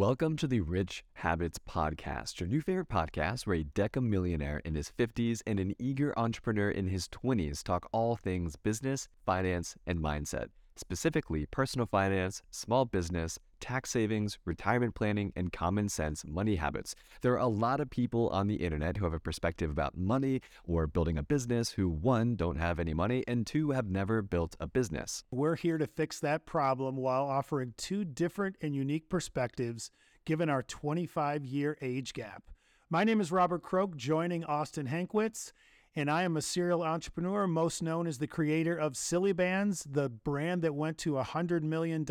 Welcome to the Rich Habits Podcast, your new favorite podcast where a deca millionaire in his 50s and an eager entrepreneur in his 20s talk all things business, finance, and mindset specifically personal finance, small business, tax savings, retirement planning, and common sense money habits. There are a lot of people on the internet who have a perspective about money or building a business who, one, don't have any money, and two, have never built a business. We're here to fix that problem while offering two different and unique perspectives given our 25 year age gap. My name is Robert Croak, joining Austin Hankwitz and I am a serial entrepreneur, most known as the creator of Silly Bandz, the brand that went to $100 million.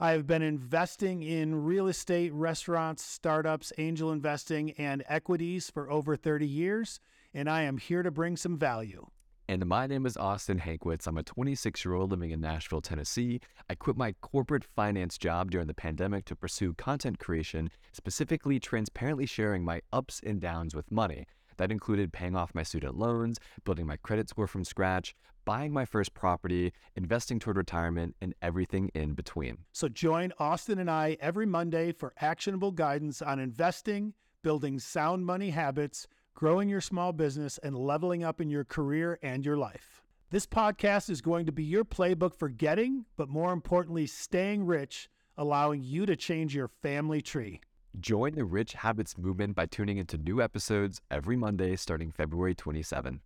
I have been investing in real estate, restaurants, startups, angel investing, and equities for over 30 years, and I am here to bring some value. And my name is Austin Hankwitz. I'm a 26 year old living in Nashville, Tennessee. I quit my corporate finance job during the pandemic to pursue content creation, specifically transparently sharing my ups and downs with money. That included paying off my student loans, building my credit score from scratch, buying my first property, investing toward retirement, and everything in between. So join Austin and I every Monday for actionable guidance on investing, building sound money habits, growing your small business, and leveling up in your career and your life. This podcast is going to be your playbook for getting, but more importantly, staying rich, allowing you to change your family tree. Join the Rich Habits movement by tuning into new episodes every Monday starting February 27.